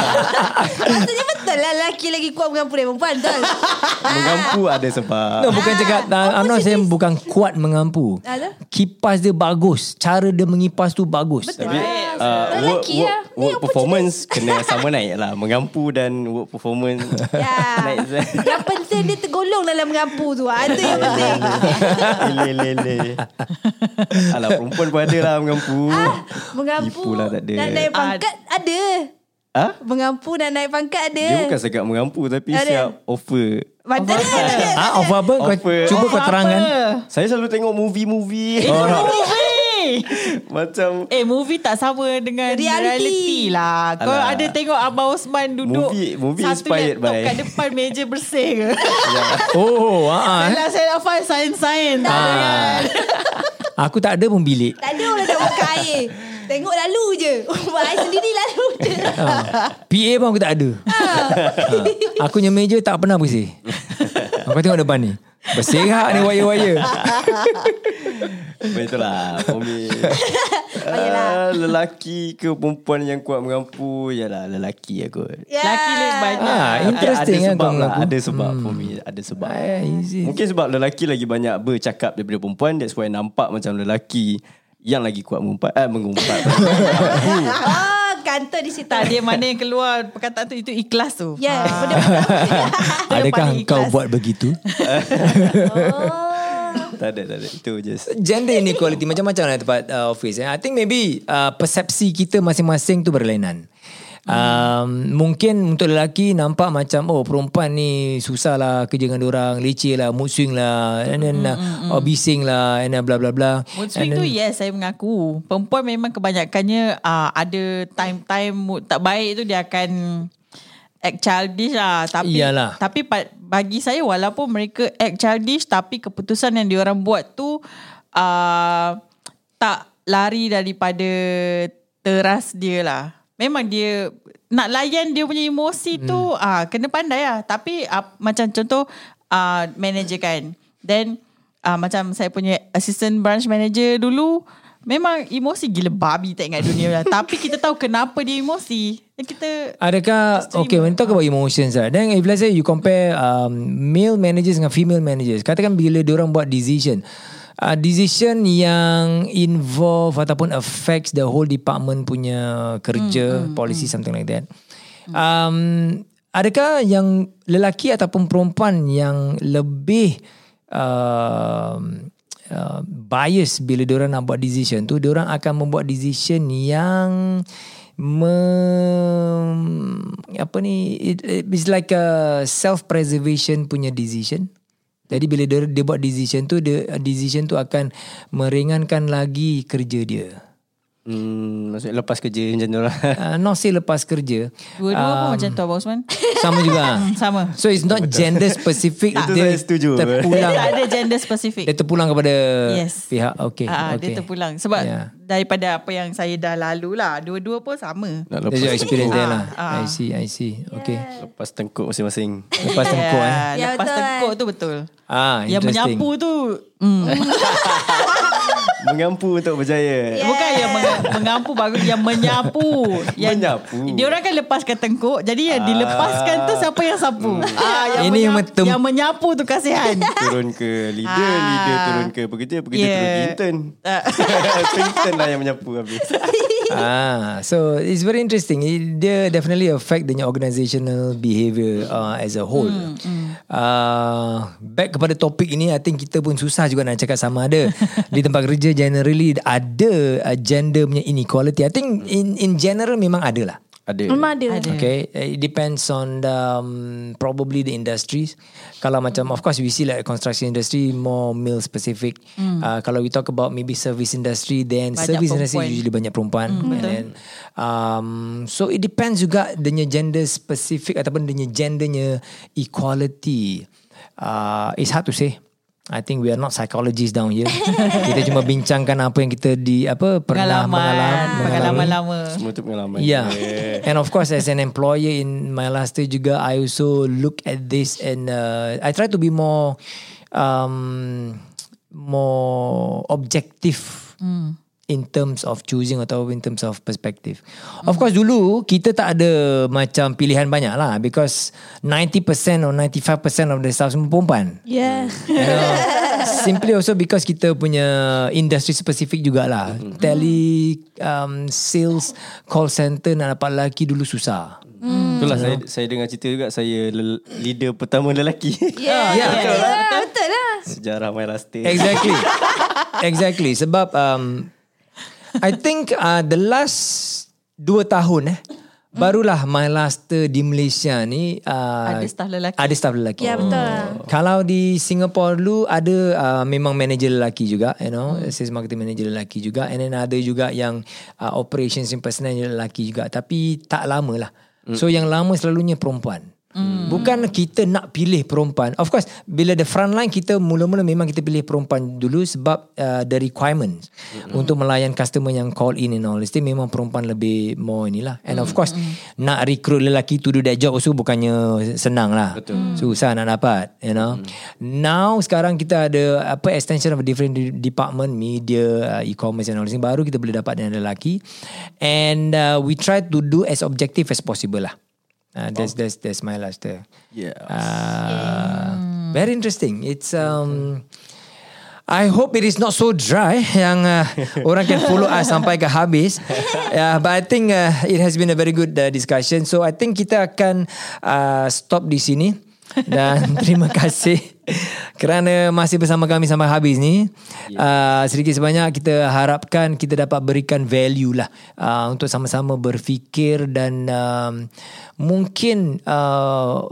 Maksudnya betul lah lelaki lagi kuat mengampu dari perempuan. Betul. (laughs) Mengampu ada sebab. No, bukan cakap uh, I'm not saying bukan kuat mengampu. Ada? Kipas dia bagus. Cara dia mengipas tu bagus. Tapi uh, work, Lelaki work, work performance kena sama naik lah. Mengampu dan work performance (laughs) Ya. naik. Yang penting dia tergolong dalam mengampu tu. Ah, Itu yang penting. Lele lele. Alah perempuan pun ada lah mengampu. Mengampu Tipu lah tak ada. dan naik pangkat ada. Ha? Mengampu dan naik pangkat ada. Dia bukan sekat mengampu tapi Ada. siap offer. Betul lah. Ah, offer apa? Kau Offer. cuba kau Offer terangkan. apa? Saya selalu tengok movie-movie. Itu movie. (laughs) Macam Eh movie tak sama dengan Reality. reality, lah Kau Alah. ada tengok Abang Osman duduk Movie- movie Satu inspired laptop by- kat depan meja bersih ke (laughs) Oh, ah, eh. Alah saya nak find sains-sains ada kan Aku tak ada pun bilik. Tak ada orang nak buka air. Tengok lalu je. (laughs) Buat air sendiri lalu je. (laughs) Ah. PA pun aku tak ada. Ah. Aku punya meja tak pernah bersih. Aku tengok depan ni. Berserak ni wire-wire. Itulah For me uh, Lelaki ke perempuan yang kuat mengampu Yalah lelaki aku Ya. Laki lebih banyak Ah, interesting ada kan sebab kau lah, mengaku. Ada sebab for me Ada sebab Eh, easy. Mungkin sebab lelaki lagi banyak bercakap daripada perempuan That's why nampak macam lelaki Yang lagi kuat mengumpat eh, Mengumpat Oh, (laughs) kantor di situ. Tak dia mana yang keluar Perkataan tu Itu ikhlas tu Ya, Ah. yang (laughs) Adakah paling kau ikhlas. buat begitu? (laughs) Oh. Tak ada tak ada Itu just Gender inequality macam-macam lah tempat uh, office. Eh. I think maybe uh, persepsi kita masing-masing tu berlainan. Um, mungkin untuk lelaki nampak macam oh perempuan ni susah lah kerja dengan orang leceh lah mood swing lah and then uh, oh bising lah and then bla bla bla Mood swing tu then- yes saya mengaku. Perempuan memang kebanyakannya uh, ada time-time mood tak baik tu dia akan act childish lah. Tapi Iyalah. tapi bagi saya walaupun mereka act childish tapi keputusan yang diorang buat tu uh, tak lari daripada teras dia lah. Memang dia nak layan dia punya emosi hmm. tu ah kena pandai lah. Tapi uh, macam contoh uh, manager kan. Then uh, macam saya punya assistant branch manager dulu memang emosi gila babi tak ingat dunia lah. (laughs) Tapi kita tahu kenapa dia emosi. Dan kita Adakah Okay when talk about emotions right, Then if let's say you compare um, Male managers dengan female managers Katakan bila orang buat decision uh, Decision yang Involve Ataupun affects The whole department punya Kerja mm, Policy something like that. Um, Adakah yang Lelaki ataupun perempuan Yang lebih um, uh, Bias Bila diorang nak buat decision tu? Diorang akan membuat decision Yang me, apa ni it, it's like a self preservation punya decision jadi bila dia, dia buat decision tu dia decision tu akan meringankan lagi kerja dia Hmm, maksudnya lepas kerja macam tu lah. (laughs) uh, not say lepas kerja dua-dua pun macam tu Abang Osman. (laughs) sama juga Sama. so it's not gender specific (laughs) Itu dia saya setuju. terpulang tak ada gender specific. dia terpulang kepada Yes. pihak okay, Ah, okay. Dia terpulang Sebab Yeah. Daripada apa yang saya dah lalu lah Dua-dua pun sama Nak That's your experience there lah Ah, I see I see okay lepas tengkuk masing-masing. lepas tengkuk eh yeah, Ya, Lepas betul. tengkuk tu betul ah Yang menyapu tu mm. Mengampu untuk berjaya. Bukan yang meng- mengampu bagus Yang menyapu (laughs) yang, Menyapu. Dia orang kan lepaskan tengkuk Jadi yang dilepaskan tu Siapa yang sapu ah, yang, Ini yang menyapu, yang menyapu tu kasihan (laughs) Turun ke leader, Ah. leader turun ke pekerja, pekerja Yeah. turun ke intern. (laughs) Ah. so intern lah yang menyapu habis. ah, so it's very interesting. It, dia definitely affect the organizational behavior uh, as a whole. Uh, back kepada topik ini, I think kita pun susah juga nak cakap sama ada di tempat kerja generally ada uh, gender punya inequality. I think in in general memang ada lah. Ada. Memang ada. Ada. Okay, it depends on the, um, probably the industries. Kalau macam, of course, we see like construction industry more male specific. Uh, kalau we talk about maybe service industry, then Banyak service industry perempuan. usually banyak perempuan. And then, um, so it depends juga dengan gender specific ataupun dengan gendernya equality. Uh, it's hard to say. I think we are not psychologists down here. (laughs) kita cuma bincangkan apa yang kita di apa pernah Pengalaman mengalami. Pengalaman lama Semua tu pengalaman. Yeah. And of course, as an employer in my last day juga, I also look at this and uh, I try to be more, um, more objective. In terms of choosing atau in terms of perspective. Of course dulu kita tak ada macam pilihan banyak lah because 90% or 95% of the staff semua perempuan. Yeah. You know, simply also because kita punya industry spesifik jugalah. Tele um, sales call center nak dapat lelaki dulu susah. Itulah saya saya dengar cerita juga saya le- leader pertama lelaki. (laughs) Yeah. Yeah. Betul lah. Betul lah. Sejarah my last day. Exactly. exactly. Sebab um, I think uh, the last dua tahun eh, barulah my last di Malaysia ni uh, Ada staff lelaki. Ada staff lelaki. Ya betul. Kalau di Singapore dulu ada uh, memang manager lelaki juga, you know, sales marketing manager lelaki juga and then ada juga yang uh, operations and personnel lelaki juga tapi tak lama lah. So yang lama selalunya perempuan. Bukan kita nak pilih perempuan. Of course, bila the front line kita mula-mula memang kita pilih perempuan dulu sebab uh, the requirements untuk melayan customer yang call in and all. Mesti memang perempuan lebih more inilah. And of course, nak recruit lelaki to do that job also bukannya senang lah. Betul. Susah nak dapat, you know. Now sekarang kita ada apa extension of a different de- department, media, uh, e-commerce and all this. Baru kita boleh dapat dengan lelaki. And uh, we try to do as objective as possible lah. Uh, that's that's that's my last there. Yeah. Uh, Very interesting. It's um I hope it is not so dry (laughs) yang uh, orang can follow us sampai ke habis. (laughs) Yeah, but I think uh, it has been a very good uh, discussion. So I think kita akan uh, stop di sini. (laughs) Dan terima kasih kerana masih bersama kami sampai habis ni. Uh, sedikit sebanyak kita harapkan kita dapat berikan value lah uh, untuk sama-sama berfikir dan um, mungkin uh,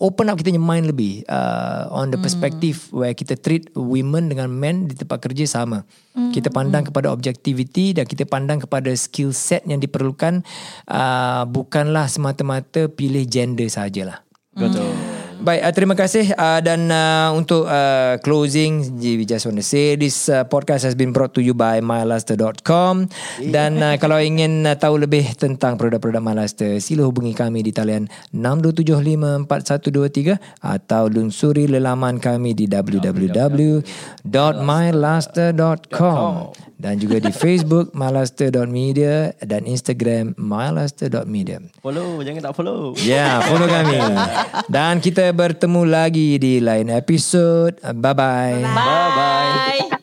open up kita punya mind lebih uh, on the perspective where kita treat women dengan men di tempat kerja sama. Kita pandang kepada objectivity dan kita pandang kepada skill set yang diperlukan uh, bukanlah semata-mata pilih gender sajalah. Betul. Baik, uh, terima kasih uh, dan uh, untuk uh, closing we just want to say this uh, podcast has been brought to you by mylaster.com dan uh, kalau ingin uh, tahu lebih tentang produk-produk MyLaster sila hubungi kami di talian 62754123 atau lunsuri lelaman kami di www.mylaster.com dan juga di Facebook (laughs) mylaster.media dan Instagram mylaster.media. Follow, jangan tak follow. Ya, follow kami. (laughs) Dan kita bertemu lagi di lain episod. Bye-bye. Bye. Bye.